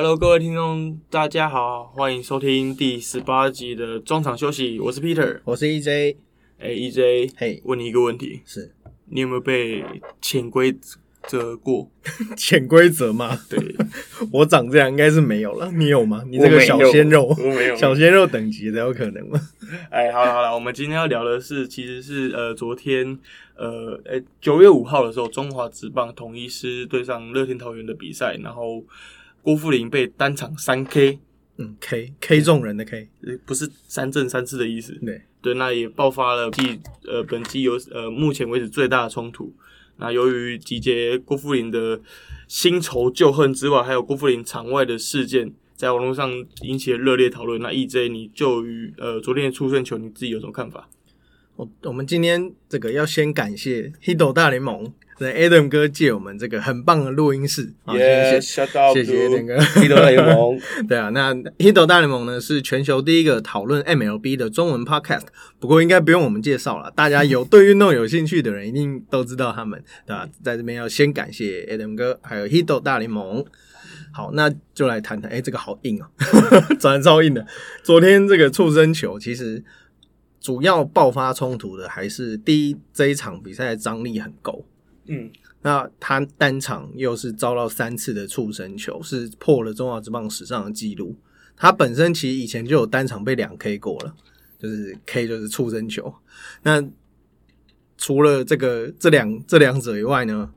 Hello，各位听众，大家好，欢迎收听第十八集的中场休息。我是 Peter，我是 EJ。哎，EJ，嘿，问你一个问题，是你有没有被潜规则过？潜规则吗？对，我长这样应该是没有了。你有吗？你这个小鲜肉，我没有。小鲜肉等级的有可能吗？哎，好了好了，我们今天要聊的是，其实是呃，昨天呃，哎，九月五号的时候，中华职棒统一师对上乐天桃园的比赛，然后郭富林被单场三 K，嗯，K K 中人的 K，不是三振三次的意思。对对，那也爆发了季呃本季有呃目前为止最大的冲突。那由于集结郭富林的新仇旧恨之外，还有郭富林场外的事件，在网络上引起了热烈讨论。那 EJ，你就于呃昨天的出生球，你自己有什么看法？我我们今天这个要先感谢 Hito 大联盟的 Adam 哥借我们这个很棒的录音室，谢谢谢谢那个 Hito 大联盟。对啊，那 Hito 大联盟呢是全球第一个讨论 MLB 的中文 Podcast，不过应该不用我们介绍了，大家有对运动有兴趣的人一定都知道他们，对吧？在这边要先感谢 Adam 哥，还有 Hito 大联盟。好，那就来谈谈，哎，这个好硬哦，转超硬的。昨天这个触身球其实。主要爆发冲突的还是第一这一场比赛张力很够，嗯，那他单场又是遭到三次的触身球，是破了中华职棒史上的记录。他本身其实以前就有单场被两 K 过了，就是 K 就是触身球。那除了这个这两这两者以外呢？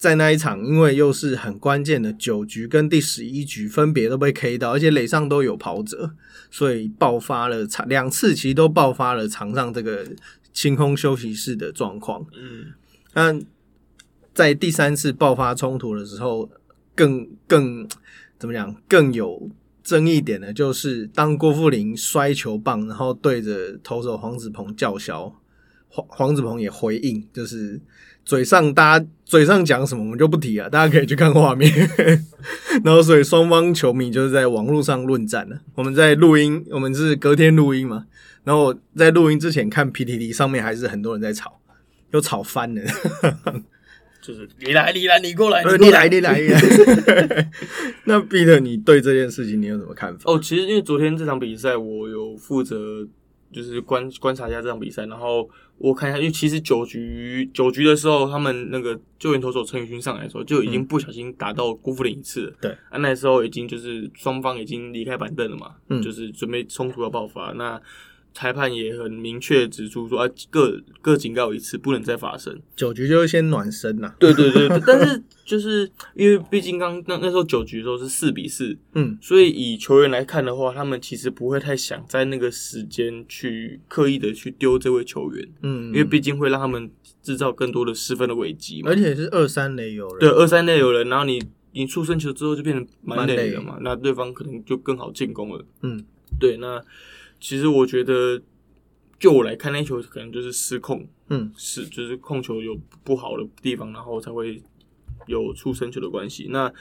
在那一场，因为又是很关键的九局跟第十一局分别都被 K 到，而且垒上都有跑者，所以爆发了场两次，其实都爆发了场上这个清空休息室的状况。嗯，但在第三次爆发冲突的时候，更更怎么讲更有争议点的，就是当郭富林摔球棒，然后对着投手黄子鹏叫嚣，黄黄子鹏也回应，就是。嘴上大家嘴上讲什么，我们就不提了，大家可以去看画面。然后，所以双方球迷就是在网络上论战了。我们在录音，我们是隔天录音嘛。然后在录音之前看 PTT 上面还是很多人在吵，又吵翻了。就是你来你来你过来，你来你来。那 Peter，你对这件事情你有什么看法？哦，其实因为昨天这场比赛，我有负责。就是观观察一下这场比赛，然后我看一下，因为其实九局九局的时候，他们那个救援投手陈宇勋上来的时候，就已经不小心打到辜负了一次。对，啊，那时候已经就是双方已经离开板凳了嘛，嗯，就是准备冲突要爆发。那裁判也很明确指出说啊，各各警告一次，不能再发生。九局就先暖身呐。对对对，但是就是因为毕竟刚那那时候九局的时候是四比四，嗯，所以以球员来看的话，他们其实不会太想在那个时间去刻意的去丢这位球员，嗯，因为毕竟会让他们制造更多的失分的危机嘛。而且是二三垒有人，对，二三垒有人，然后你你出生球之后就变成满垒了嘛，那对方可能就更好进攻了。嗯，对，那。其实我觉得，就我来看，那球可能就是失控，嗯，是就是控球有不好的地方，然后才会有出生球的关系。那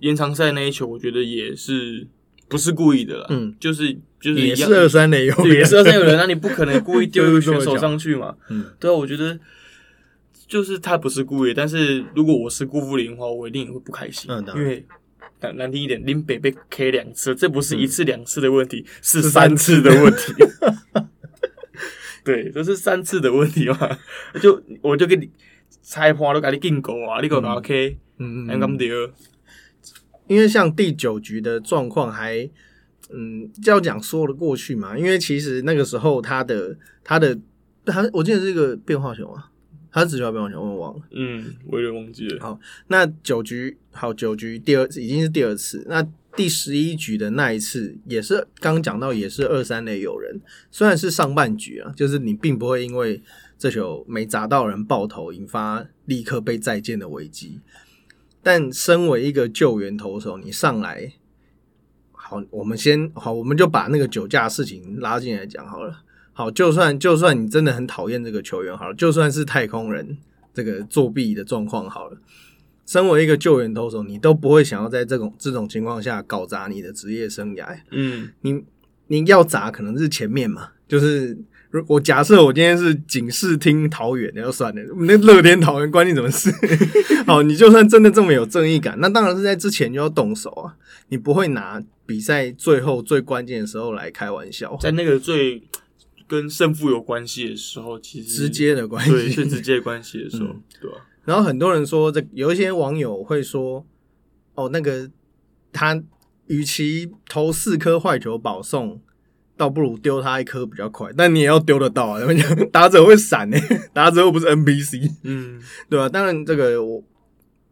延长赛那一球，我觉得也是不是故意的啦，嗯，就是就是也是二三垒有，也是二三有人，那你不可能故意丢 一个选手上去嘛，嗯，对啊，我觉得就是他不是故意，但是如果我是辜负林的话，我一定也会不开心，嗯，因为。难难听一点，林北被 K 两次，这不是一次两次的问题，是三次的问题。对，这是三次的问题嘛？就我就给你菜花都给你进狗啊，你给我 K，嗯嗯，咁对。因为像第九局的状况还，嗯，就要讲说得过去嘛。因为其实那个时候他的他的他，我记得是一个变化球啊。他是直球变化球，我忘了。嗯，我有点忘记了。好，那九局好，九局第二次已经是第二次。那第十一局的那一次也是刚讲到，也是二三垒有人。虽然是上半局啊，就是你并不会因为这球没砸到人爆头，引发立刻被再见的危机。但身为一个救援投手，你上来好，我们先好，我们就把那个酒驾事情拉进来讲好了。好，就算就算你真的很讨厌这个球员，好了，就算是太空人这个作弊的状况，好了，身为一个救援投手，你都不会想要在这种这种情况下搞砸你的职业生涯。嗯，你你要砸可能是前面嘛，就是如我假设我今天是警视厅桃园，那就算了，那乐天桃园关你什么事？好，你就算真的这么有正义感，那当然是在之前就要动手啊，你不会拿比赛最后最关键的时候来开玩笑，在那个最跟胜负有关系的时候，其实直接的关对系最直接的关系的时候，嗯对吧？然后很多人说，这有一些网友会说，哦，那个他与其投四颗坏球保送，倒不如丢他一颗比较快。但你也要丢得到啊，怎么讲？打者会闪呢、打者又不是 NPC，嗯对吧、当然，这个我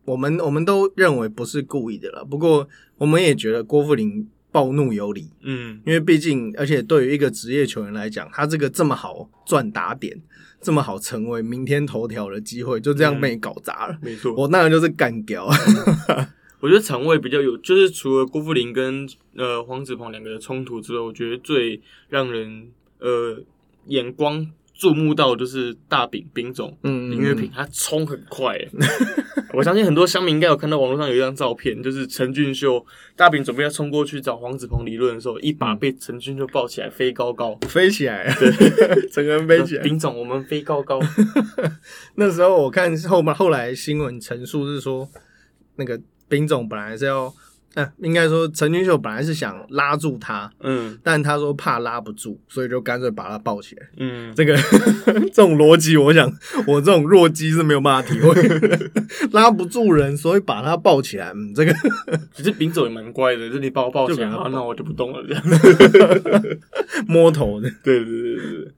我们我们都认为不是故意的了。不过，我们也觉得郭富林暴怒有理，嗯因为毕竟，而且对于一个职业球员来讲，他这个这么好赚打点，这么好成为明天头条的机会，就这样被你搞砸了。没错。我那个就是干掉。我觉得场外比较有，就是除了郭富林跟呃黄子鹏两个的冲突之外，我觉得最让人呃眼光注目到就是大饼饼总嗯林月平，他冲很快欸，我相信很多乡民应该有看到网络上有一张照片，就是陈俊秀大饼准备要冲过去找黄子鹏理论的时候，一把被陈俊秀抱起来 飞高高，飞起来，整个人飞起来。饼总我们飞高高，那时候我看后面后来新闻陈述是说，那个兵总本来是要，呃，应该说陈俊秀本来是想拉住他，嗯但他说怕拉不住，所以就干脆把他抱起来。嗯，这个 这种逻辑，我想我这种弱鸡是没有办法体会，拉不住人，所以把他抱起来。嗯，这个 其实丙总也蛮乖的，就你把我抱起来，就给他啊那我就不动了这样。摸头的，对对对对对。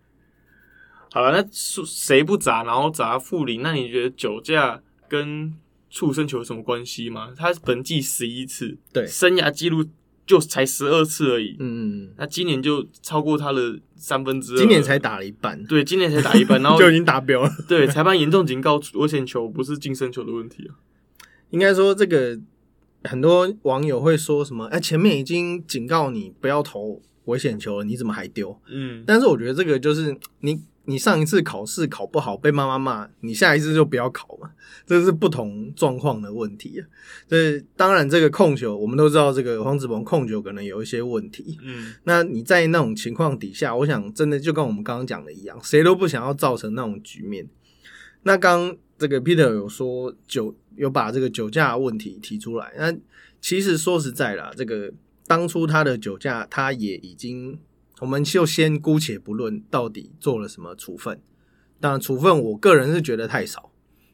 好了，那谁谁不砸，然后砸富林？那你觉得酒驾跟畜生球有什么关系吗？他本季十一次，对生涯记录就才十二次而已。嗯，那今年就超过他的三分之二。今年才打了一半，对，今年才打一半，然后 就已经达标了。对裁判严重警告危险球不是净身球的问题啊。应该说这个很多网友会说什么？哎，前面已经警告你不要投危险球了，你怎么还丢？嗯，但是我觉得这个就是你你上一次考试考不好被妈妈骂，你下一次就不要考嘛，这是不同状况的问题啊。这当然这个控球我们都知道，这个黄子鹏控球可能有一些问题。嗯那你在那种情况底下，我想真的就跟我们刚刚讲的一样，谁都不想要造成那种局面。那刚刚这个 Peter 有说酒有把这个酒驾问题提出来，那其实说实在啦，这个当初他的酒驾，他也已经，我们就先姑且不论到底做了什么处分。当然，处分我个人是觉得太少，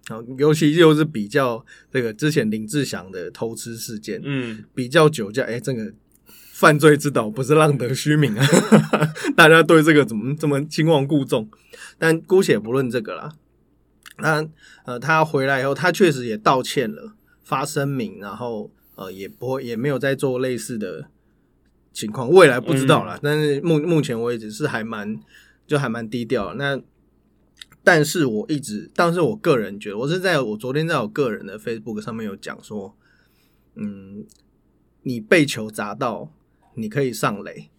啊，尤其又是比较这个之前林志祥的偷吃事件，嗯比较酒驾，哎、这个犯罪之岛不是浪得虚名啊，大家对这个怎么这么亲王故重？但姑且不论这个啦，那呃，他回来以后，他确实也道歉了，发声明，然后呃，也不会也没有再做类似的情况，未来不知道啦，但是目目前为止是还蛮就还蛮低调。那但是我一直，但是我个人觉得，我是在我昨天在我个人的 Facebook 上面有讲说，嗯，你被球砸到，你可以上垒，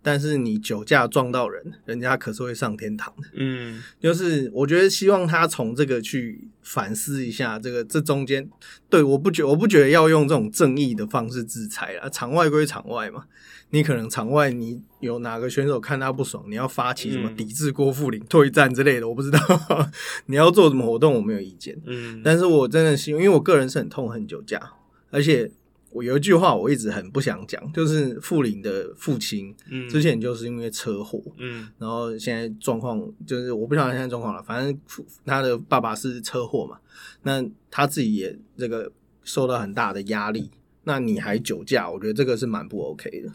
但是你酒驾撞到人，人家可是会上天堂的。嗯就是我觉得希望他从这个去反思一下，这个这中间，对，我不觉我不觉得要用这种正义的方式制裁啊，场外归场外嘛，你可能场外你有哪个选手看他不爽，你要发起什么嗯。抵制郭富林、退战之类的，我不知道，你要做什么活动我没有意见，嗯，但是我真的是，因为我个人是很痛恨酒驾，而且我有一句话我一直很不想讲，就是傅林的父亲嗯。之前就是因为车祸，嗯。然后现在状况就是我不晓得现在状况了，反正他的爸爸是车祸嘛，那他自己也这个受到很大的压力，那你还酒驾，我觉得这个是蛮不 OK 的。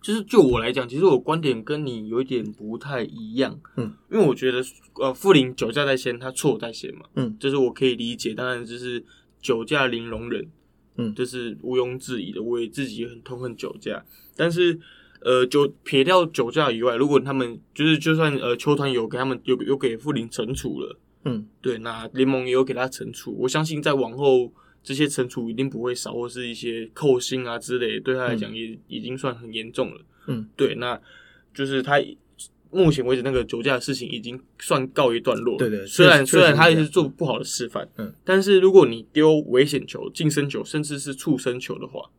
就是就我来讲，其实我观点跟你有一点不太一样，嗯，因为我觉得呃，傅林酒驾在先，他错在先嘛，嗯，就是我可以理解，当然就是酒驾零容忍，嗯。这是毋庸置疑的，我也自己也很痛恨酒驾，但是呃，酒撇掉酒驾以外，如果他们就是就算呃球团有给他们有有给富林惩处了，嗯，对，那联盟也有给他惩处，我相信在往后这些惩处一定不会少，或是一些扣薪啊之类，对他来讲也已经算很严重了。嗯，对，那就是他目前为止那个酒驾的事情已经算告一段落了。对对虽然虽然他也是做不好的示范，嗯，但是如果你丢危险球、近身球，甚至是触身球的话，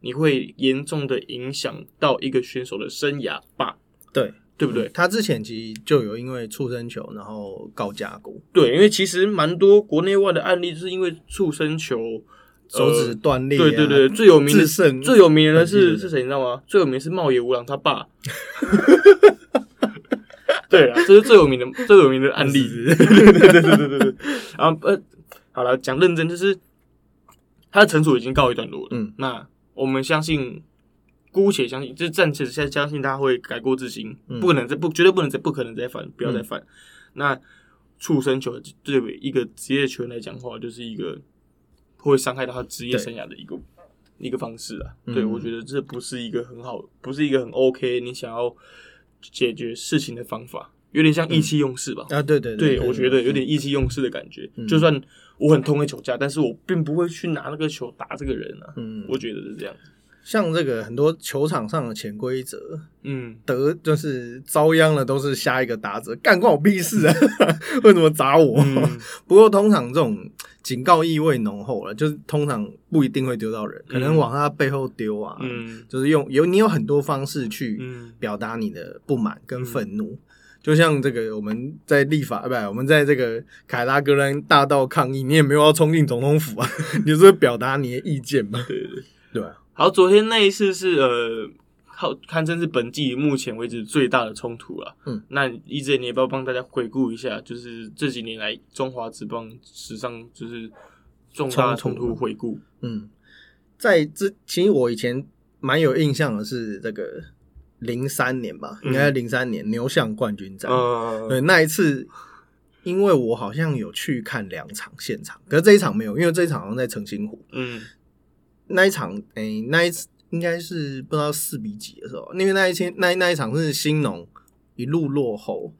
你会严重的影响到一个选手的生涯吧。对对不对？他之前其实就有因为触身球然后告架过，对，因为其实蛮多国内外的案例，就是因为触身球手指断裂、啊对对对，最有名的自胜最有名的是是谁，你知道吗？最有名是茂野无郎他爸。对啊，这是最有名的 最有名的案例。对对对对对对对。然后呃，好了，讲认真，就是他的惩处已经告一段落了。嗯，那我们相信，姑且相信，就是暂时先相信他会改过自新，嗯不可能再不绝对不能再不可能再犯，不要再犯。那畜生球对于一个职业球员来讲的话，就是一个会伤害到他职业生涯的一个一个方式啊。嗯对我觉得这不是一个很好，不是一个很 OK，你想要解决事情的方法，有点像意气用事吧。啊，对对对，我觉得有点意气用事的感觉。嗯就算我很痛恨球架，但是我并不会去拿那个球打这个人啊。嗯，我觉得是这样。像这个很多球场上的潜规则，嗯，得就是遭殃了，都是下一个打者，干关我屁事啊！为什么砸我？嗯不过通常这种警告意味浓厚了，就是通常不一定会丢到人，可能往他背后丢啊，嗯就是用有你有很多方式去嗯表达你的不满跟愤怒。就像这个，我们在立法，不，我们在这个凯拉格兰大道抗议，你也没有要冲进总统府啊，你就是表达你的意见嘛，对对对。对吧？好，昨天那一次是呃，号堪称是本季目前为止最大的冲突了。嗯，那 EJ 你要不要帮大家回顾一下，就是这几年来中华职棒史上就是重大的冲突回顾？嗯，在之其实我以前蛮有印象的是这个零三年吧，应该零三年牛象冠军战，嗯，对那一次，因为我好像有去看两场现场，可是这一场没有，因为这一场好像在澄清湖嗯那一场，诶、那一次应该是不知道四比几的时候，因为那一天那那一场是新农一路落后，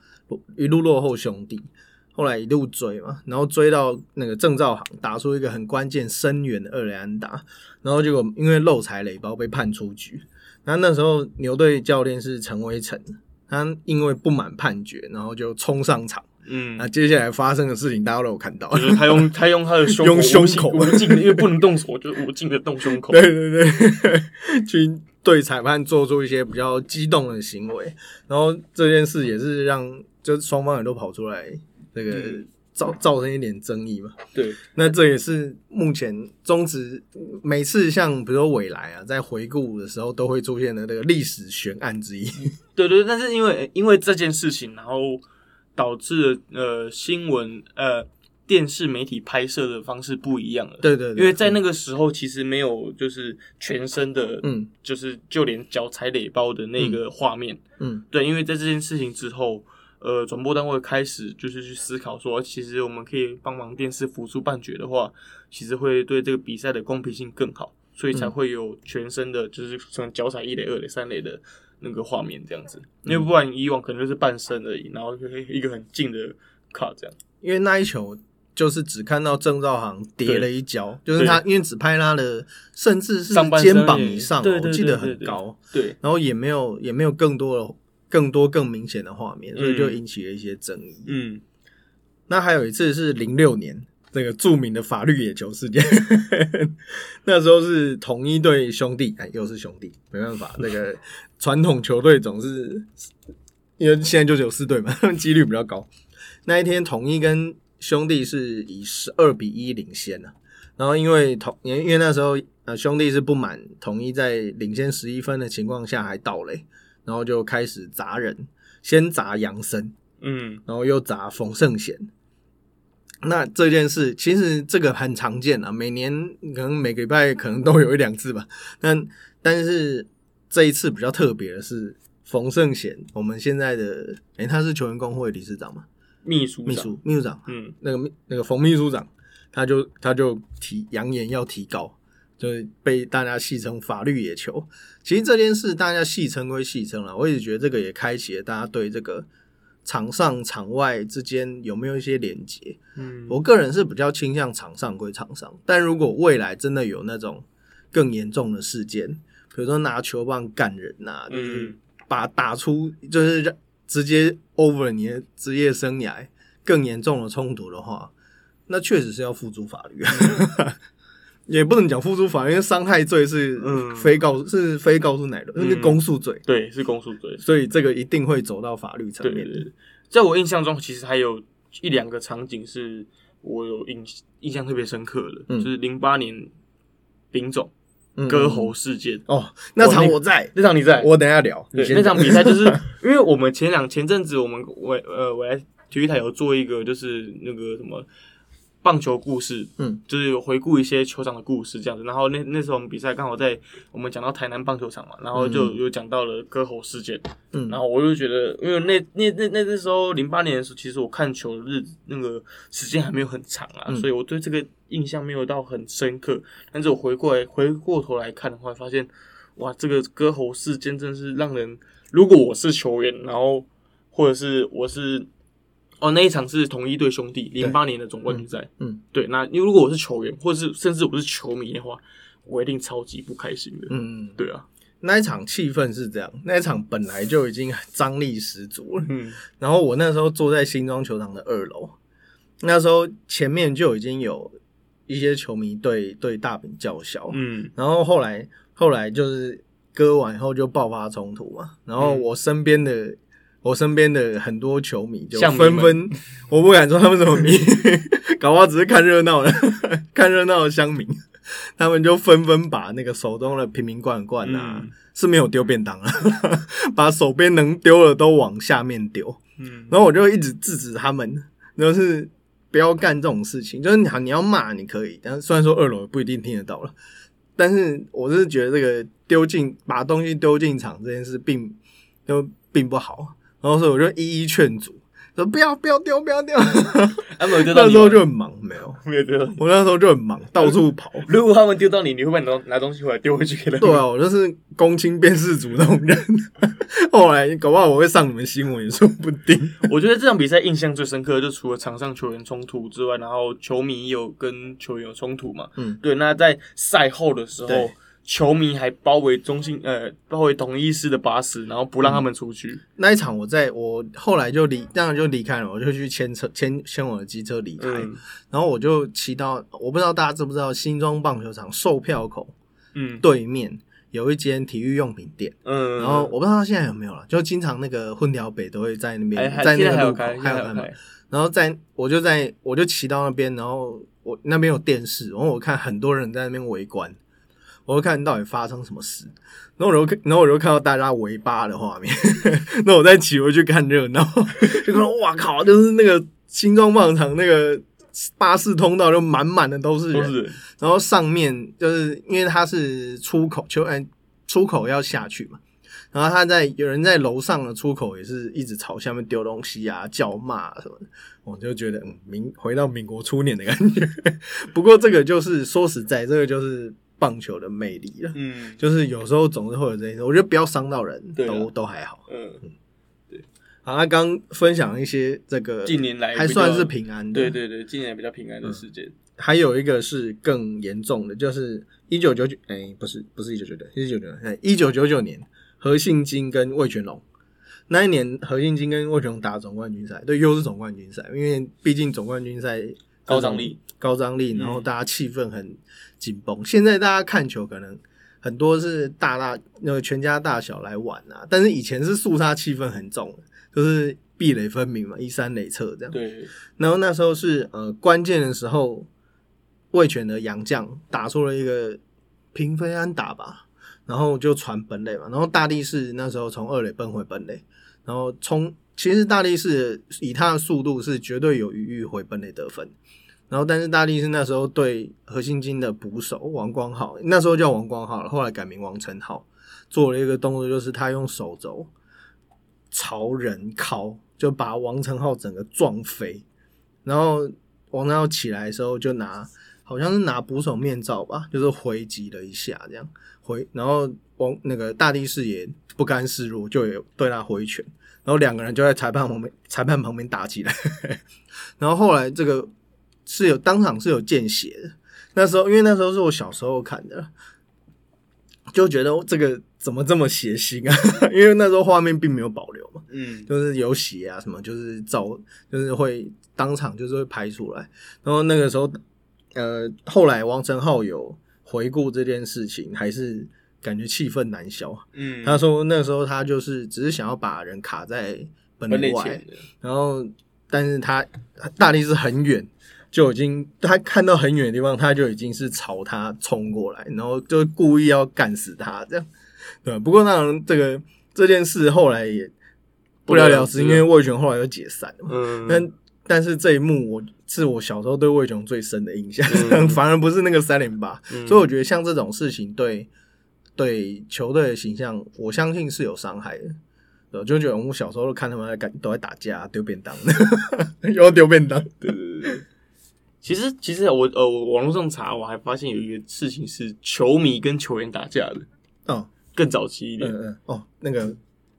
一路落后兄弟。后来一路追嘛，然后追到那个郑兆航打出一个很关键深远的二垒安打，然后结果因为漏财垒包被判出局。然后那时候牛队教练是陈威成，他因为不满判决，然后就冲上场。嗯那，接下来发生的事情大家都有看到，就是他用 他用他的胸用胸口无尽的，因为不能动手，就无尽的动胸口。对对对，去对裁判做出一些比较激动的行为，然后这件事也是让就双方也都跑出来，这个嗯造造成一点争议嘛。对，那这也是目前中职每次像比如说未来啊，在回顾的时候都会出现的那个历史悬案之一。对对，但是因为因为这件事情，然后导致了呃新闻呃电视媒体拍摄的方式不一样了。对对对，因为在那个时候其实没有就是全身的，嗯就是就连脚踩垒包的那个画面。嗯对，因为在这件事情之后，呃，转播单位开始就是去思考说，其实我们可以帮忙电视辅助判决的话，其实会对这个比赛的公平性更好，所以才会有全身的，就是从脚踩一垒、二垒、三垒的那个画面这样子。因为不然以往可能就是半身而已，然后就是一个很近的卡这样。因为那一球就是只看到郑兆航跌了一跤，就是他因为只拍他的，甚至是肩膀以上我记得很高。对，然后也没有也没有更多的更多更明显的画面，所以就嗯引起了一些争议。嗯，那还有一次是零六年这个著名的法律野球事件，那时候是统一队兄弟，哎，又是兄弟，没办法，那个传统球队总是因为现在就只有四队嘛，几率比较高。那一天统一跟兄弟是以十二比一领先啊、然后因为统因为因为那时候呃兄弟是不满统一在领先十一分的情况下还倒垒，然后就开始砸人，先砸杨森，嗯，然后又砸冯胜贤。那这件事其实这个很常见啊，每年可能每个礼拜可能都有一两次吧。但但是这一次比较特别的是，冯胜贤，我们现在的诶、他是球员工会理事长嘛，秘书，秘书秘书长，嗯那个秘那个冯秘书长，他就他就提扬言要提高，就是被大家戏称法律野球。其实这件事大家戏称归戏称了，我也觉得这个也开启了大家对这个场上场外之间有没有一些连接。嗯，我个人是比较倾向场上归场上，但如果未来真的有那种更严重的事件，比如说拿球棒干人呐、就是嗯把打出就是让直接 over 你的职业生涯更严重的冲突的话，那确实是要付诸法律。也不能讲付诸法，因为伤害罪是嗯非告是非告诉乃论，那是公诉罪，对，是公诉罪。所以这个一定会走到法律层面的。对对对，在我印象中，其实还有一两个场景是我有印印象特别深刻的，嗯就是零八年丙总嗯割喉事件。哦，那场我在，那场你在？我等一下聊。那场比赛，就是 因为我们前两前阵子我们我呃我来体育台有做一个就是那个什么棒球故事，嗯，就是有回顾一些球场的故事这样子。然后那那时候我们比赛刚好在我们讲到台南棒球场嘛，然后就有讲到了割喉事件。嗯然后我就觉得，因为那那那那那时候零八年的时候，其实我看球的日那个时间还没有很长啊，嗯所以我对这个印象没有到很深刻。但是我回过来回过头来看的话，发现哇，这个割喉事件真是让人，如果我是球员，然后或者是我是。哦，那一场是同一队兄弟零八年的总冠军赛，嗯，对。那因为如果我是球员，或者是甚至我是球迷的话，我一定超级不开心的。嗯，对啊，那一场气氛是这样，那一场本来就已经张力十足了。嗯然后我那时候坐在新庄球场的二楼，那时候前面就已经有一些球迷对对大饼叫嚣，嗯然后后来后来就是割完以后就爆发冲突嘛，然后嗯我身边的、我身边的很多球迷就纷纷，我不敢说他们怎么迷，搞不好只是看热闹的，看热闹的乡民，他们就纷纷把那个手中的瓶瓶罐罐啊，嗯。是没有丢便当啊，把手边能丢的都往下面丢，嗯。然后我就一直制止他们，就是不要干这种事情。就是你好，你要骂你可以，但是虽然说二楼不一定听得到了，但是我是觉得这个丢进把东西丢进场这件事并就并不好，然后所以我就一一劝阻，说不要不要丢不要丢。他们有丢到那时候就很忙，没有，没有丢到你。我那时候就很忙，到处跑。如果他们丢到你，你会不会拿拿东西回来丢回去给他们？对啊，我就是公亲辨识组那种人。后来搞不好我会上你们新闻也说不定。我觉得这场比赛印象最深刻，就除了场上球员冲突之外，然后球迷也有跟球员有冲突嘛。嗯，对。那在赛后的时候对，球迷还包围中心呃包围同一师的巴士，然后不让他们出去。那一场我在我后来就离，当然就离开了，我就去牵车牵牵我的机车离开，嗯。然后我就骑到，我不知道大家知不知道，新庄棒球场售票口嗯。对面有一间体育用品店，嗯。然后我不知道他现在有没有了，就经常那个混条北都会在那边，还还在那个还有还有开嘛开。然后在我就在我就骑到那边，然后我那边有电视，然后我看很多人在那边围观，我就看到底发生什么事，然后我就看然后我就看到大家围巴的画面，那我再骑回去看热闹，就看到哇靠，就是那个新庄棒场那个巴士通道就满满的都是人，是然后上面就是因为它是出口，就哎出口要下去嘛，然后他在有人在楼上的出口也是一直朝下面丢东西啊、叫骂、啊、什么的，我就觉得嗯民回到民国初年的感觉。不过这个就是说实在，这个就是棒球的魅力了，嗯。就是有时候总是会有这些，我觉得不要伤到人，都都还好。嗯，好，那刚分享一些这个近年来还算是平安的，对对对，近年来比较平安的事件。还有一个是更严重的，就是一九九九，哎，不是不是一九九九，一九九九，哎，一九九九年，何信金跟魏全龙。那一年，何信金跟魏全龙打总冠军赛，对，又是总冠军赛，因为毕竟总冠军赛高张力，高张力，然后嗯大家气氛很紧绷。现在大家看球可能很多是大大那个全家大小来玩啊，但是以前是肃杀气氛很重，就是壁垒分明嘛，一三垒侧这样。对，然后那时候是呃关键的时候，魏权的杨将打出了一个平飞安打吧，然后就传本垒嘛，然后大力士那时候从二垒奔回本垒，然后冲，其实大力士以他的速度是绝对有余裕回本垒得分，然后但是大力士那时候对何心金的捕手王光浩，那时候叫王光浩了，后来改名王成浩，做了一个动作，就是他用手肘朝人敲，就把王成浩整个撞飞，然后王成浩起来的时候就拿好像是拿捕手面罩吧，就是回击了一下这样回，然后王那个大力士也不甘示弱，就有对他挥拳，然后两个人就在裁判旁边裁判旁边打起来，然后后来这个是有当场是有见血的，那时候因为那时候是我小时候看的，就觉得这个怎么这么血腥啊？因为那时候画面并没有保留嘛。嗯就是有血啊什么，就是照，就是会当场就是会拍出来。然后那个时候呃，后来王成浩有回顾这件事情，还是感觉气愤难消。嗯，他说那时候他就是只是想要把人卡在本本垒垒外然后但是他大力是很远，就已经他看到很远的地方，他就已经是朝他冲过来，然后就故意要干死他这样。对，不过当然这个这件事后来也不了了之，因为魏权后来又解散了嘛。嗯，但但是这一幕我是我小时候对魏雄最深的印象，嗯 反而不是那个三连八。嗯所以我觉得像这种事情对对球队的形象，我相信是有伤害的。对，就觉得我们小时候都看他们在干都在打架、丢便当，又要丢便当。对对对对。其实，其实我呃，我网络上查，我还发现有一个事情是球迷跟球员打架的，哦，更早期一点，嗯嗯，哦，那个，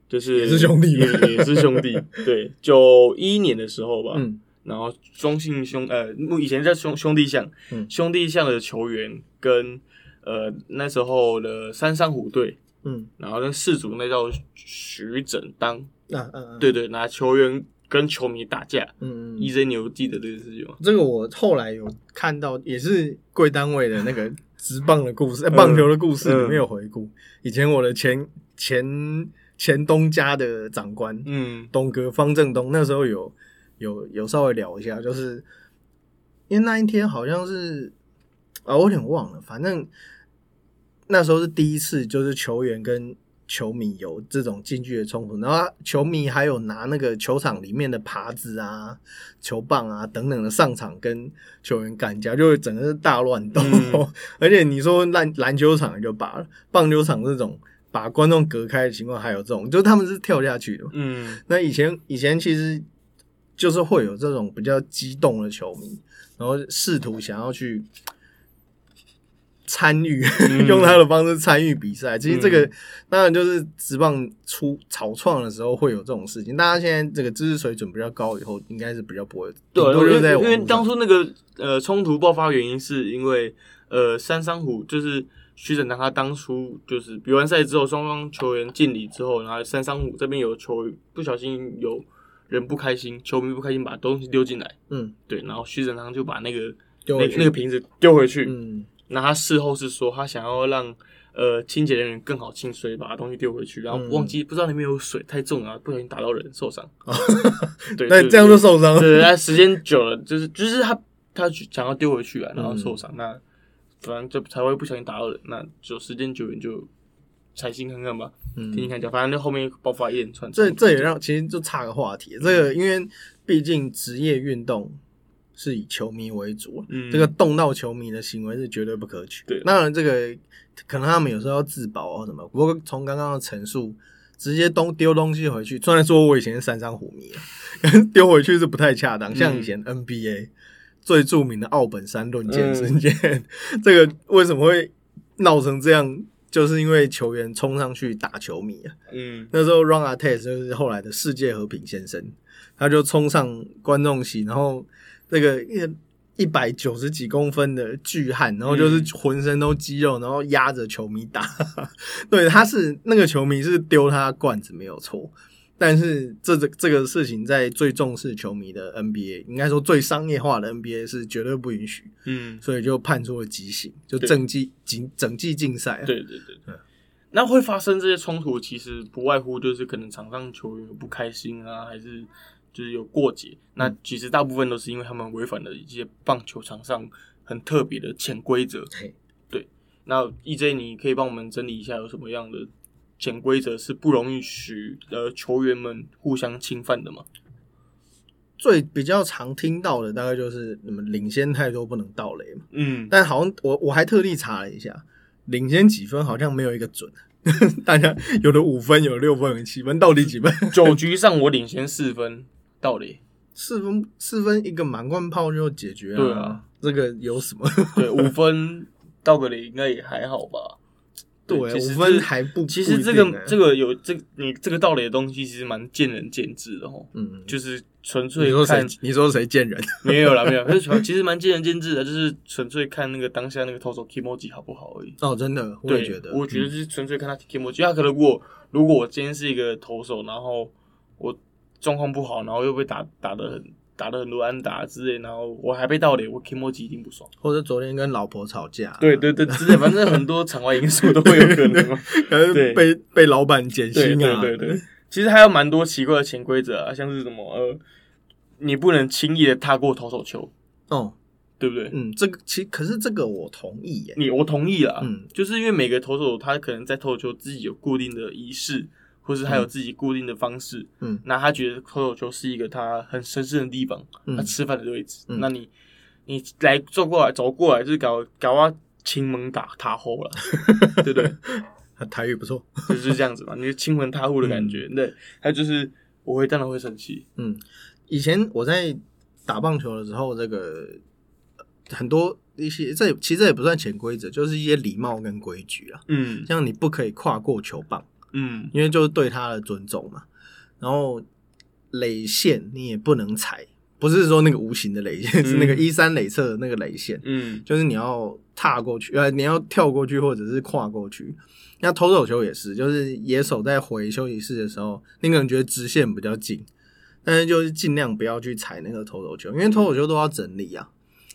就是也是兄弟。也也是兄弟。对，九一年的时候吧，嗯。然后中信兄呃，以前叫兄兄弟象，嗯。兄弟象的球员跟呃那时候的三山虎队，嗯，然后那事主那叫徐整当，啊嗯嗯，对对，拿球员跟球迷打架。嗯嗯，EJ 你有记得这个事情吗？这个我后来有看到，也是贵单位的那个直棒的故事，呃棒球的故事里面有回顾。以前我的前前前东家的长官，嗯东哥方正东，那时候有有有稍微聊一下，就是因为那一天好像是啊，我有点忘了，反正那时候是第一次，就是球员跟球迷有这种近距离的冲突，然后球迷还有拿那个球场里面的耙子啊、球棒啊等等的上场跟球员干架，就会整个是大乱斗。嗯 而且你说篮篮球场就罢了，棒球场这种把观众隔开的情况，还有这种，就他们是跳下去的。嗯那以前以前其实就是会有这种比较激动的球迷，然后试图想要去参与，嗯。用他的方式参与比赛。其实这个、嗯。当然就是职棒出草创的时候会有这种事情。大家现在这个知识水准比较高，以后应该是比较不会，对，因为因为当初那个呃冲突爆发原因是因为呃三山虎就是徐整堂他当初就是比完赛之后，双方球员敬礼之后，然后三山虎这边有球不小心有人不开心，球迷不开心把东西丢进来，嗯。对，然后徐振堂就把那个丢那那个瓶子丢回去，嗯那他事后是说他想要让呃清洁人员更好清水，把东西丢回去，然后嗯忘记、不知道里面有水太重了，不小心打到人受伤。对，那这样就受伤了。对，那时间久了，就是就是他他想要丢回去啊，然后受伤，嗯那反正就才会不小心打到人，那就时间久远就采信看看吧，听听嗯，看讲，反正就后面爆发一连串。这这也让其实就差个话题，这个因为毕竟职业运动是以球迷为主，嗯这个动到球迷的行为是绝对不可取。对当然这个可能他们有时候要自保啊什么，不过从刚刚的陈述，直接东丢东西回去，虽然说我以前是三山虎迷啊，丢回去是不太恰当。像以前 NBA 最著名的奥本山论剑事件，这个为什么会闹成这样？就是因为球员冲上去打球迷啊，嗯那时候 Ron Artest 就是后来的世界和平先生，他就冲上观众席，然后这个一一百九十几公分的巨汉，然后就是浑身都肌肉，然后压着球迷打。对，他是那个球迷是丢他罐子没有错，但是这这这个事情在最重视球迷的 NBA，应该说最商业化的 NBA 是绝对不允许，嗯，所以就判出了极刑，就整季整整季禁赛啊。对对对对。那会发生这些冲突，其实不外乎就是可能场上球员有不开心啊，还是就是有过节。那其实大部分都是因为他们违反了一些棒球场上很特别的潜规则。对，那 EJ 你可以帮我们整理一下有什么样的潜规则是不容易许呃球员们互相侵犯的吗？最比较常听到的大概就是你们领先太多不能盗垒嘛，嗯，但好像我我还特地查了一下，领先几分好像没有一个准，大家有的五分，有的六分，有的七分，到底几分？九局上我领先四分，到垒。四分四分一个满贯炮就解决了、对啊，这个有什么？对，五分道个垒应该也还好吧。对，五分还不其实这个这个有这你这个道理的东西，其实蛮见仁见智的哦。嗯，就是纯你粹说谁看？你说谁见人？没有啦，没有，可是其实蛮见仁见智的，就是纯粹看那个当下那个投手 Kimoji 好不好而已。哦，真的，我也，觉得，我觉得就是纯粹看他 Kimoji。他可能如果如果我今天是一个投手，然后我状况不好，然后又被打打的很打的很多安打之类，然后我还被盗垒，我 k i m o j i 一定不爽。或者昨天跟老婆吵架，对对对，之类，反正很多场外因素都会有可能。嘛。可能被被老板减对薪啊，对对对，其实还有蛮多奇怪的潜规则啊，像是什么呃，你不能轻易的踏过投手球，哦，对不对？嗯，这个其可是这个我同意耶，你我同意啦，嗯。就是因为每个投手他可能在投手球自己有固定的仪式，或是他有自己固定的方式，嗯。那他觉得投手球是一个他很神圣的地方，嗯。他吃饭的位置，嗯。那你你来坐过来走过来就是搞搞啊亲门打塔后了，对不对？台语不错，就是这样子嘛，你就亲门踏户的感觉，对，他就是我会当然会生气，嗯，以前我在打棒球的时候，这个呃很多一些这其实也不算潜规则，就是一些礼貌跟规矩啊，嗯。像你不可以跨过球棒，嗯因为就是对他的尊重嘛。然后垒线你也不能踩，不是说那个无形的垒线，是那个嗯一三垒侧的那个垒线，嗯就是你要踏过去，呃，你要跳过去或者是跨过去。那投手球也是，就是野手在回休息室的时候，你可能觉得直线比较近，但是就是尽量不要去踩那个投手球，因为投手球都要整理啊。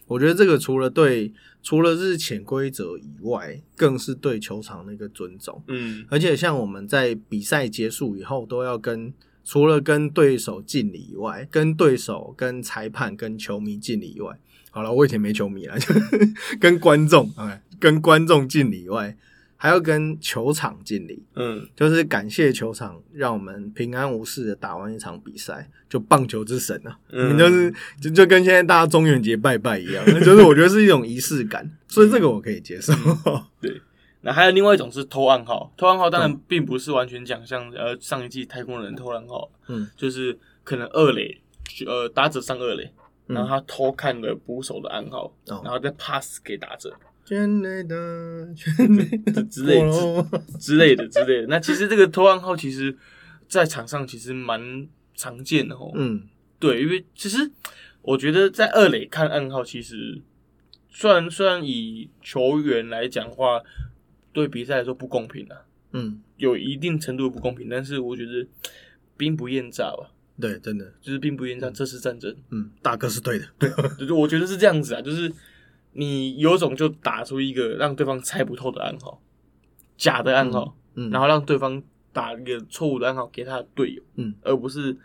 我觉得这个除了对，除了是潜规则以外，更是对球场的一个尊重。嗯而且像我们在比赛结束以后，都要跟除了跟对手敬礼以外，跟对手、跟裁判、跟球迷敬礼以外，好了，我以前没球迷了，就 跟观众，哎，跟观众敬礼以外，还要跟球场敬礼，嗯。就是感谢球场让我们平安无事的打完一场比赛，就棒球之神啊，嗯。就是就就跟现在大家中元节拜拜一样，就是我觉得是一种仪式感，所以这个我可以接受。对。那还有另外一种是偷暗号，偷暗号当嗯。然并不是完全讲像呃上一季太空人偷暗号，嗯，就是可能二垒呃打者上二垒，嗯。然后他偷看了捕手的暗号，哦。然后再 pass 给打者全垒的，圈内的之类的的，之类的之类的。那其实这个偷暗号其实在场上其实蛮常见的哦。嗯对，因为其实我觉得在二垒看暗号，其实虽然虽然以球员来讲的话，对比赛来说不公平啊，嗯，有一定程度的不公平，但是我觉得兵不厌诈吧，对，真的，就是兵不厌诈，这是战争。嗯，大哥是对的，对就是我觉得是这样子啊，就是你有种就打出一个让对方猜不透的暗号，假的暗号，嗯，然后让对方打一个错误的暗号给他的队友，嗯，而不是。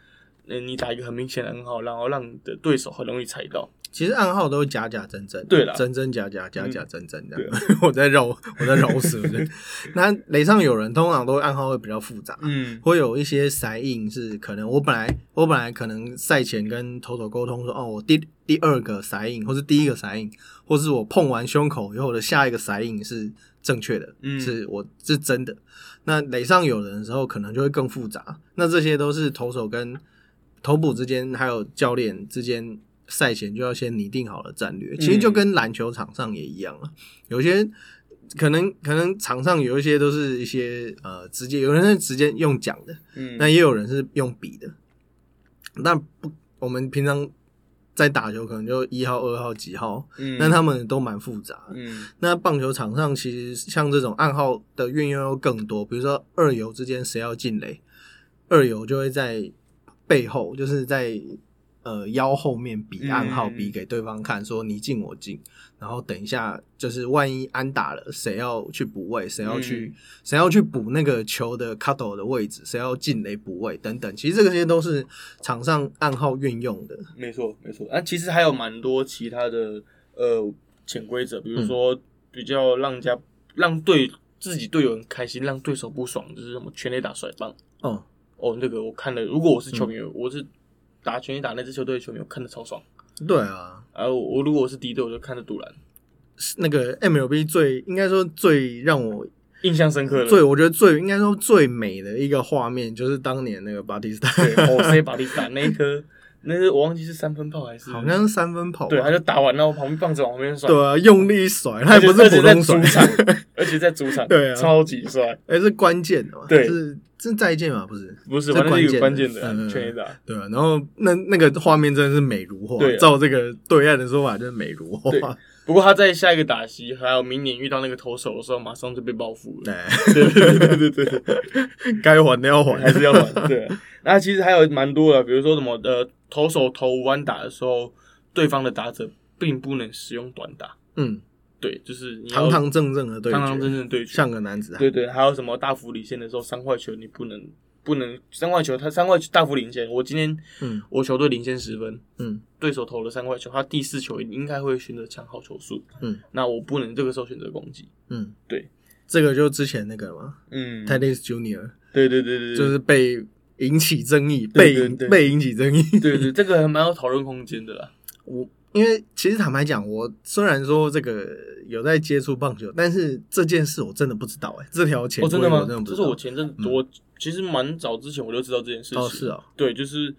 呃，你打一个很明显的暗号，然后让你的对手很容易猜到。其实暗号都是假假真真，对了真真假假，假假真真这对样。我在绕，我在绕舌。对 那垒上有人，通常都会暗号会比较复杂，嗯会有一些塞印是可能我本来我本来可能赛前跟投手沟通说，哦，我第第二个塞印，或是第一个塞印，或是我碰完胸口以后的下一个塞印是正确的，嗯是我是真的。那垒上有人的时候，可能就会更复杂。那这些都是投手跟投捕之间，还有教练之间赛前就要先拟定好了战略。其实就跟篮球场上也一样了，有些可能可能场上有一些都是一些呃直接，有人是直接用讲的，嗯，那也有人是用笔的。那不，我们平常在打球可能就一号、二号、几号，嗯，那他们都蛮复杂的。嗯那棒球场上其实像这种暗号的运用又更多，比如说二游之间谁要进垒，二游就会在背后，就是在呃腰后面比暗号，嗯比给对方看，说你进我进，然后等一下就是万一安打了，谁要去补位，谁要去、谁要去补那个球的 cut 的位置，谁要进雷补位等等，其实这些都是场上暗号运用的。没错没错。啊，其实还有蛮多其他的呃潜规则，比如说比较让人家让对自己队友很开心，让对手不爽，就是什么全垒打甩棒。哦，哦，那个我看了，如果我是球员，嗯我是打拳击打那支球队的球迷，我看的超爽。对啊，然后我如果我是敌队，我就看着杜兰，那个 MLB 最应该说最让我印象深刻的。最我觉得最应该说最美的一个画面，就是当年那个巴蒂斯塔，对巴蒂斯塔那一颗，那是我忘记是三分炮还是。好像是三分炮吧，对，他就打完，然后旁边棒子往旁边甩，对啊，用力甩，他也不是普通甩，场，而且在主场，对啊。超级帅。哎，是关键的嘛，对。是是再见嘛，不是，不是，这反正是一个关关键的全垒打。对啊，然后那那个画面真的是美如画。照这个对岸的说法就是美如画，不过他在下一个打席，还有明年遇到那个投手的时候，马上就被报复了。哎，对对对对对对对，该还的要还，还是要还。对啊，那其实还有蛮多的，比如说什么呃投手投五安打的时候，对方的打者并不能使用短打。嗯，对，就是你堂堂正正的对决，堂堂正正对决。像个男子汉。对对，还有什么大幅领先的时候，三坏球你不能不能三块球，他三块球大幅领先。我今天嗯我球队领先十分，嗯对手投了三块球，他第四球应该会选择抢好球数，嗯那我不能这个时候选择攻击。嗯，对，这个就之前那个嘛嗯 t e d d y Junior 对对对对，对就是被引起争议，被被引起争议。对对，这个还蛮有讨论空间的啦。我因为其实坦白讲，我虽然说这个有在接触棒球，但是这件事我真的不知道哎、这条潜哦，真的吗规我真的？不知道。这是我前阵子我其实蛮早之前我就知道这件事情。哦是哦，对，就是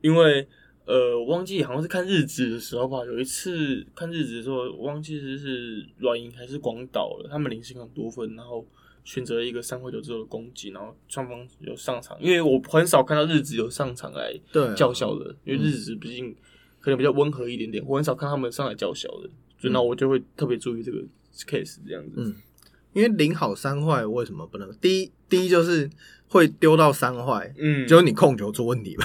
因为呃，我忘记好像是看日子的时候吧，有一次看日子的时候，我忘记是是软银还是广岛了，他们领先很多分，然后选择了一个三回九之后的攻击，然后双方有上场，因为我很少看到日子有上场来叫嚣的，因为日子毕竟可能比较温和一点点，我很少看他们上来叫嚣的，所以那我就会特别注意这个 case 这样子。嗯因为零好三坏为什么不能？第一，第一就是会丢到三坏，嗯，就是你控球出问题了，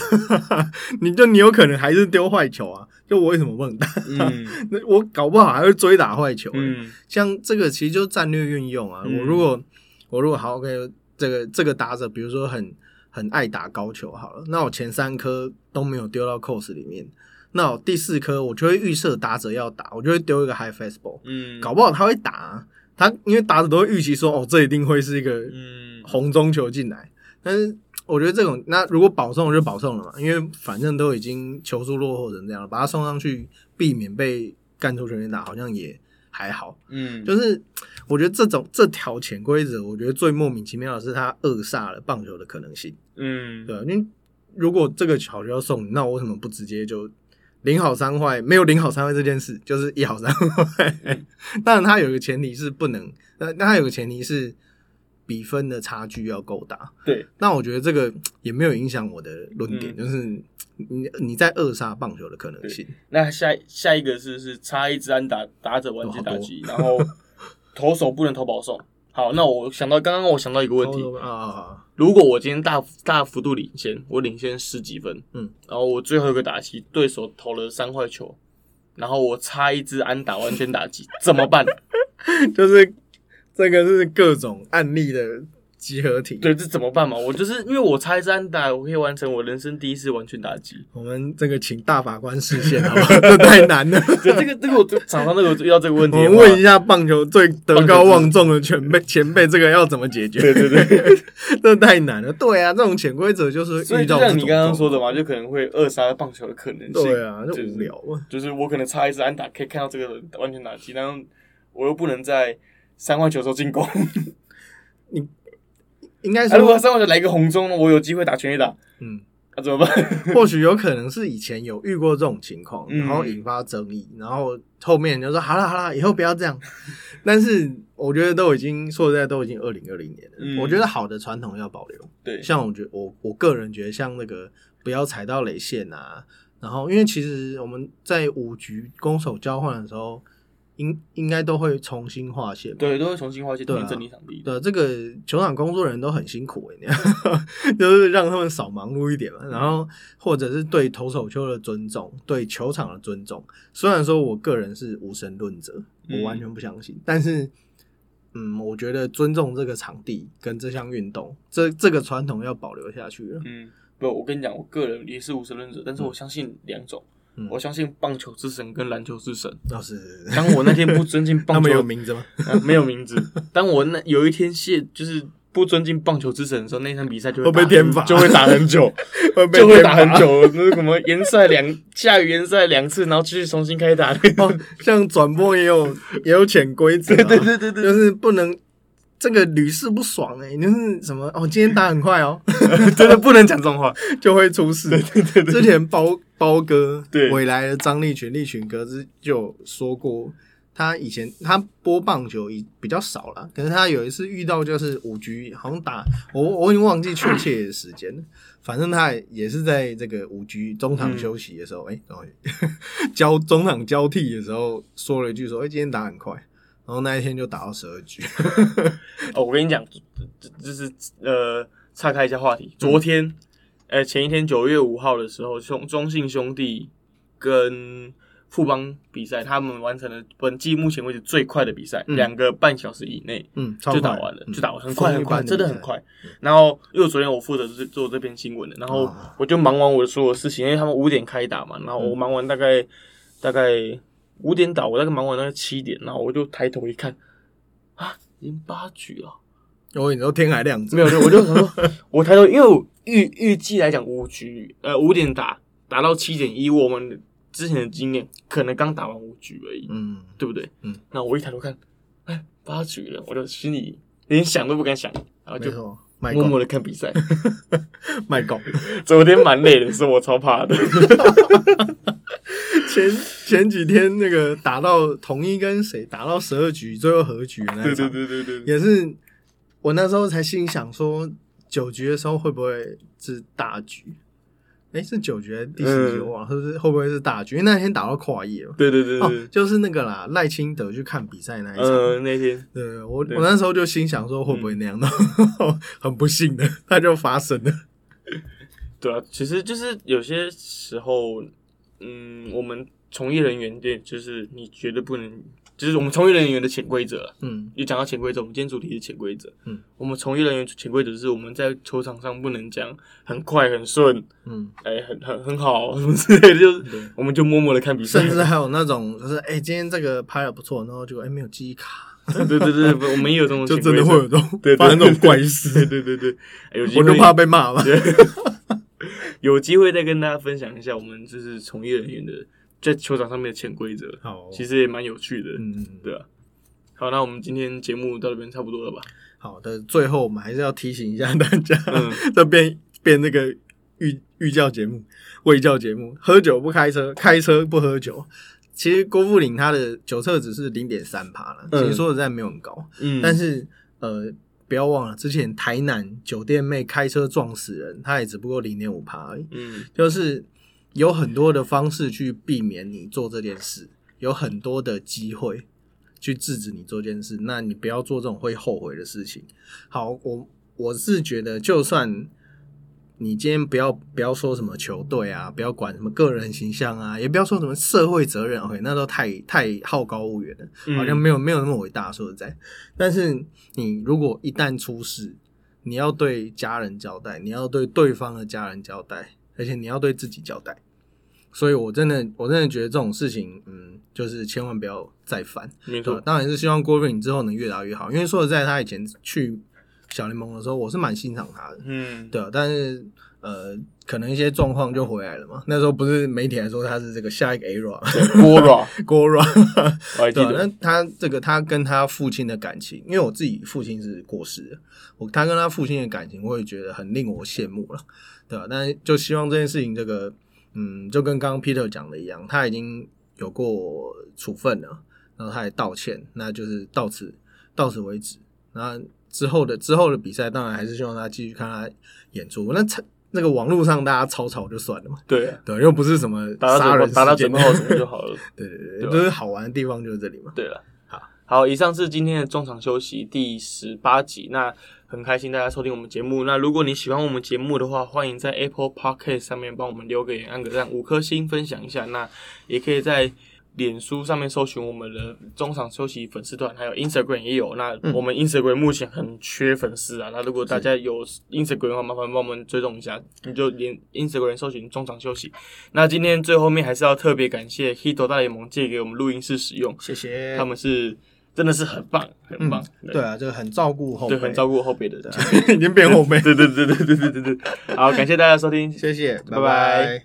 你就你有可能还是丢坏球啊，就我为什么不能打？嗯 那我搞不好还会追打坏球、欸。嗯像这个其实就是战略运用啊。嗯我如果我如果好 OK，这个这个打者，比如说很很爱打高球好了，那我前三颗都没有丢到 cos 里面，那第四颗我就会预设打者要打，我就会丢一个 high fastball，嗯，搞不好他会打啊、他因为打者都会预期说哦，这一定会是一个嗯红中球进来，但是。我觉得这种那如果保送就保送了嘛，因为反正都已经球速落后成这样了，把他送上去，避免被干出全垒打，好像也还好。嗯，就是我觉得这种这条潜规则，我觉得最莫名其妙的是他扼杀了棒球的可能性，嗯对吧？因为如果这个球就要送，那我为什么不直接就零好三坏？没有零好三坏这件事，就是一好三坏。当然，它有一个前提是不能，那那它有个前提是比分的差距要够大。对，那我觉得这个也没有影响我的论点，嗯就是你你在扼杀棒球的可能性。那下下一个是是差一支安打打者完全打击，然后投手不能投保送。好，那我想到刚刚我想到一个问题，啊！如果我今天大大幅度领先，我领先十几分，嗯，然后我最后一个打击对手投了三块球，然后我差一支安打完全打击，怎么办？就是这个是各种案例的集合体。对，这怎么办嘛？我就是因为我差一支安打，我可以完成我人生第一次完全打击。我们这个请大法官视线，好吧？这太难了。对，这个这个我场上那个遇到这个问题我，们问一下棒球最德高望重的前辈前辈，这个要怎么解决？对对对，这太难了。对啊，这种潜规则就是遇到就像你刚刚说的嘛，就可能会扼杀棒球的可能性。对啊，就就是无聊啊。就是我可能差一支安打，可以看到这个人完全打击，然后我又不能在三坏球的时候进攻。应该啊、如果说，三坏球来一个红中，我有机会打全垒打，嗯，那、怎么办？或许有可能是以前有遇过这种情况，嗯然后引发争议，然后后面就说好了好了，以后不要这样。但是我觉得都已经说实在都已经二零二零年了，嗯我觉得好的传统要保留。对，像我觉得我我个人觉得像那个不要踩到雷线啊，然后因为其实我们在五局攻守交换的时候，应应该都会重新划线。对，都会重新划线，对啊重新整理场地。对，这个球场工作人员都很辛苦诶、欸，就是让他们少忙碌一点嘛，然后或者是对投手球的尊重，对球场的尊重。虽然说我个人是无神论者，我完全不相信，但是，嗯，我觉得尊重这个场地跟这项运动，这这个传统要保留下去了。嗯，不，我跟你讲，我个人也是无神论者，但是我相信两种，嗯我相信棒球之神跟篮球之神。倒是当我那天不尊敬他们棒球有名字吗？啊，没有名字。当我那有一天谢就是不尊敬棒球之神的时候，那场比赛就会被打很天罚就会打很久，会被就会打很久。那什么延赛两下雨延赛两次，然后继续重新开打。哦，像转播也有也有潜规则、对，对对对对就是不能这个屡试不爽哎、欸，就是什么哦，今天打很快哦，真的不能讲这种话。就会出事。之前包包哥对未来的张立群、立群哥之就说过，他以前他播棒球已比较少了，可是他有一次遇到就是五局，好像打我我已经忘记确切的时间了。反正他也是在这个五局中场休息的时候，哎、然后 交中场交替的时候说了一句说：“哎、今天打很快。”然后那一天就打到十二局。哦，我跟你讲，这这就是呃，岔开一下话题。昨天呃，前一天九月五号的时候，兄中信兄弟跟富邦比赛，他们完成了本季目前为止最快的比赛，嗯两个半小时以内嗯，就打完了，嗯就打完，很快很快，真的很快。然后因为昨天我负责是做这篇新闻的，然后哦我就忙完我的所有事情，因为他们五点开打嘛，然后嗯我忙完大概大概五点打，我大概忙完大概七点，然后我就抬头一看，啊，已经八局了。我跟你说天还亮着，没有，我就想说，我抬头，因为我预预计来讲五局，呃，五点打打到七点，一我们之前的经验，可能刚打完五局而已，嗯，对不对？嗯。那我一抬头看，哎，八局了，我就心里连想都不敢想，然后就默默的看比赛。卖狗。昨天蛮累的，是我超怕的。前前几天那个打到统一跟谁打到十二局，最后和局的那对一场，对对对对，也是我那时候才心想说，九局的时候会不会是大局？哎、是九局还是第十局？忘了，是不是会不会是大局？因为那天打到跨夜嘛。对对对哦对，，就是那个啦，赖清德去看比赛那一场。呃，那天对，我对我那时候就心想说，会不会那样的？很不幸的，它就发生了。对啊，其实就是有些时候，嗯，我们从业人员对，就是你绝对不能，就是我们从业人员的潜规则啊。嗯一讲到潜规则，我们今天主题是潜规则。嗯，我们从业人员潜规则是我们在球场上不能讲很快很顺，嗯，哎、很很很好什么之类的，就是。我们就默默的看比赛。甚至还有那种，就是哎、今天这个拍的不错，然后就哎、没有记忆卡，对对对，不我们也有这种 就真的会有这种发生这种怪事，对对对，我就怕被骂嘛。有机会再跟大家分享一下我们就是从业人员的在球场上面的潜规则，好，其实也蛮有趣的，嗯，对啊。好，那我们今天节目到这边差不多了吧？好的，最后我们还是要提醒一下大家，嗯 这边变那个寓寓教节目、卫教节目，喝酒不开车，开车不喝酒。其实郭富林他的酒测只是零点三趴了，其嗯实说实在没有很高，嗯，但是呃，不要忘了之前台南酒店妹开车撞死人，她也只不过零点五趴而已。嗯就是有很多的方式去避免你做这件事，有很多的机会去制止你做这件事，那你不要做这种会后悔的事情。好，我我是觉得，就算你今天不要不要说什么球队啊，不要管什么个人形象啊，也不要说什么社会责任，OK，那都太太好高骛远了。嗯好像没有没有那么伟大，说实在。但是你如果一旦出事，你要对家人交代，你要对对方的家人交代，而且你要对自己交代。所以我真的我真的觉得这种事情，嗯，就是千万不要再犯。没错，当然是希望郭瑞颖之后能越打越好，因为说实在，他以前去小联盟的时候，我是蛮欣赏他的。嗯，对啊，但是呃，可能一些状况就回来了嘛。那时候不是媒体还说他是这个下一个 ERA 郭 a 郭 r 我还记对那他这个他跟他父亲的感情，因为我自己父亲是过世的，我他跟他父亲的感情，我也觉得很令我羡慕了，对吧、但是就希望这件事情，这个嗯，就跟刚刚 Peter 讲的一样，他已经有过处分了，然后他也道歉，那就是到此到此为止。那之后的之后的比赛，当然还是希望他继续看他演出。那那个网络上大家吵吵就算了嘛，对啊，对，又不是什么杀人准打到事件准号什么就好了。对对对，对吧就是好玩的地方就是这里嘛。对了，好，好，以上是今天的中场休息第十八集。那很开心大家收听我们节目。那如果你喜欢我们节目的话，欢迎在 Apple Podcast 上面帮我们留个言、按个赞、五颗星，分享一下。那也可以在脸书上面搜寻我们的中场休息粉丝团，还有 Instagram 也有。那我们 Instagram 目前很缺粉丝啊。那如果大家有 Instagram 的话，麻烦帮我们追踪一下，你就连 Instagram 搜寻中场休息。那今天最后面还是要特别感谢 Hito 大联盟借给我们录音室使用，谢谢他们是真的是很棒，很棒，对啊，这个很照顾后辈，对，很照顾后辈的人。已经变后辈。对对对对对对对对对，好，感谢大家收听，谢谢，拜拜